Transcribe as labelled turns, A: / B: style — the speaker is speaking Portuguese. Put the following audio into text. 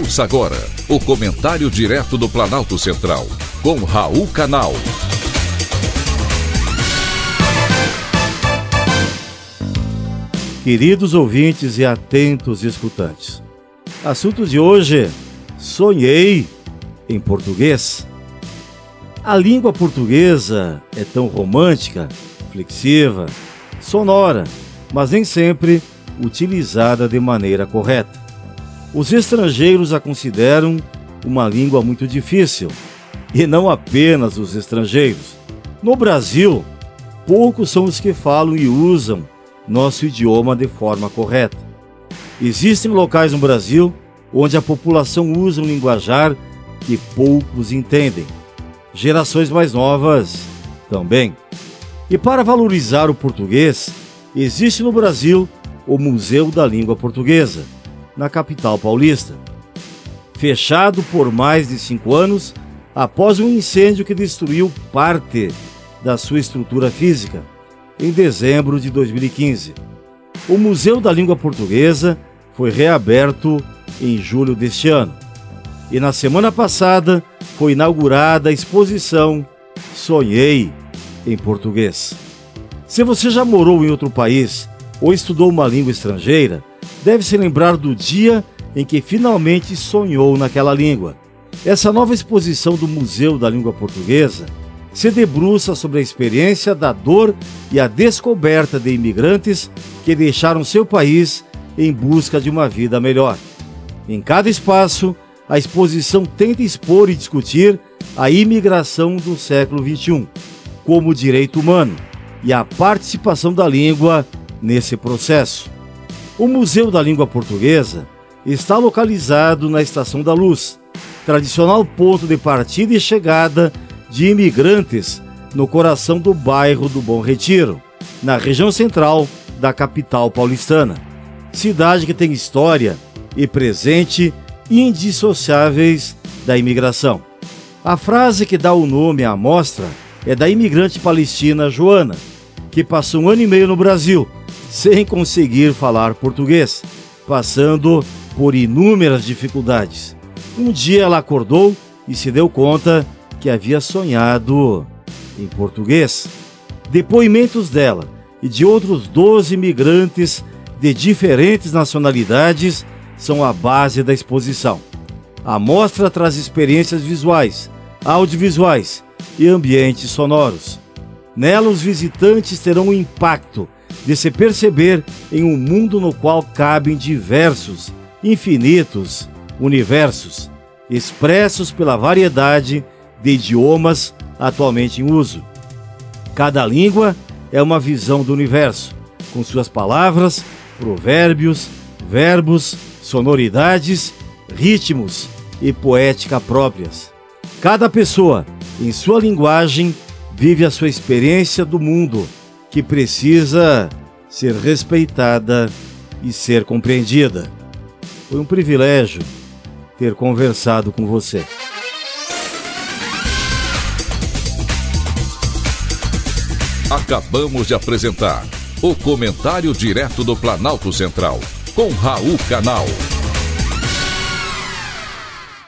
A: Ouça agora o comentário direto do Planalto Central, com Raul Canal.
B: Queridos ouvintes e atentos escutantes, assunto de hoje: sonhei em português. A língua portuguesa é tão romântica, flexiva, sonora, mas nem sempre utilizada de maneira correta. Os estrangeiros a consideram uma língua muito difícil, e não apenas os estrangeiros. No Brasil, poucos são os que falam e usam nosso idioma de forma correta. Existem locais no Brasil onde a população usa um linguajar que poucos entendem. Gerações mais novas também. E para valorizar o português, existe no Brasil o Museu da Língua Portuguesa na capital paulista. Fechado por mais de cinco anos, após um incêndio que destruiu parte da sua estrutura física, em dezembro de 2015. O Museu da Língua Portuguesa foi reaberto em julho deste ano. E na semana passada foi inaugurada a exposição Sonhei em Português. Se você já morou em outro país ou estudou uma língua estrangeira, deve se lembrar do dia em que finalmente sonhou naquela língua. Essa nova exposição do Museu da Língua Portuguesa se debruça sobre a experiência da dor e a descoberta de imigrantes que deixaram seu país em busca de uma vida melhor. Em cada espaço, a exposição tenta expor e discutir a imigração do século XXI, como direito humano e a participação da língua nesse processo. O Museu da Língua Portuguesa está localizado na Estação da Luz, tradicional ponto de partida e chegada de imigrantes no coração do bairro do Bom Retiro, na região central da capital paulistana. Cidade que tem história e presente indissociáveis da imigração. A frase que dá o nome à amostra é da imigrante palestina Joana, que passou um ano e meio no Brasil sem conseguir falar português, passando por inúmeras dificuldades. Um dia ela acordou e se deu conta que havia sonhado em português. Depoimentos dela e de outros 12 imigrantes de diferentes nacionalidades são a base da exposição. A mostra traz experiências visuais, audiovisuais e ambientes sonoros. Nela, os visitantes terão um impacto de se perceber em um mundo no qual cabem diversos, infinitos universos, expressos pela variedade de idiomas atualmente em uso. Cada língua é uma visão do universo, com suas palavras, provérbios, verbos, sonoridades, ritmos e poética próprias. Cada pessoa, em sua linguagem, vive a sua experiência do mundo que precisa ser respeitada e ser compreendida. Foi um privilégio ter conversado com você.
A: Acabamos de apresentar o Comentário Direto do Planalto Central, com Raul Canal.